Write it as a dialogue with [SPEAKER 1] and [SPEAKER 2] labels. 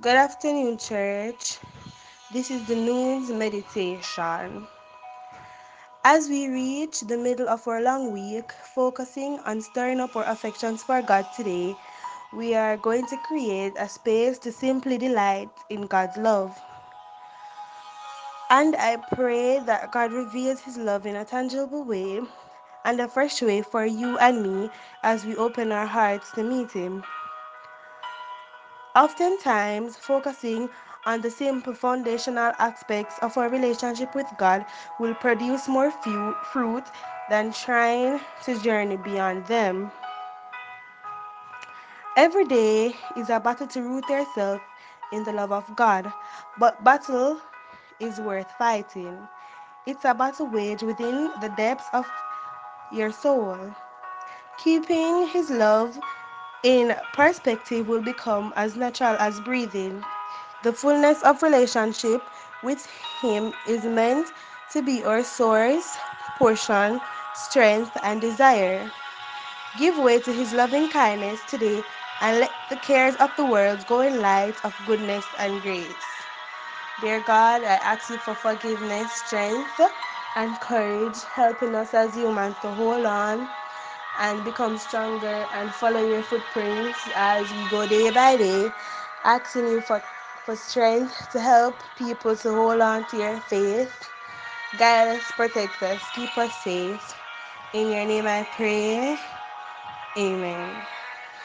[SPEAKER 1] Good afternoon, church. This is the Noon's Meditation. As we reach the middle of our long week, focusing on stirring up our affections for God today, we are going to create a space to simply delight in God's love. And I pray that God reveals His love in a tangible way and a fresh way for you and me as we open our hearts to meet Him. Oftentimes, focusing on the simple foundational aspects of our relationship with God will produce more fruit than trying to journey beyond them. Every day is a battle to root yourself in the love of God, but battle is worth fighting. It's a battle waged within the depths of your soul. Keeping His love in perspective will become as natural as breathing. The fullness of relationship with Him is meant to be our source, portion, strength, and desire. Give way to His loving kindness today and let the cares of the world go in light of goodness and grace. Dear God, I ask you for forgiveness, strength, and courage, helping us as humans to hold on and become stronger and follow your footprints as we go day by day, asking you for, for strength to help people to hold on to your faith. Guide us, protect us, keep us safe. In your name I pray. Amen.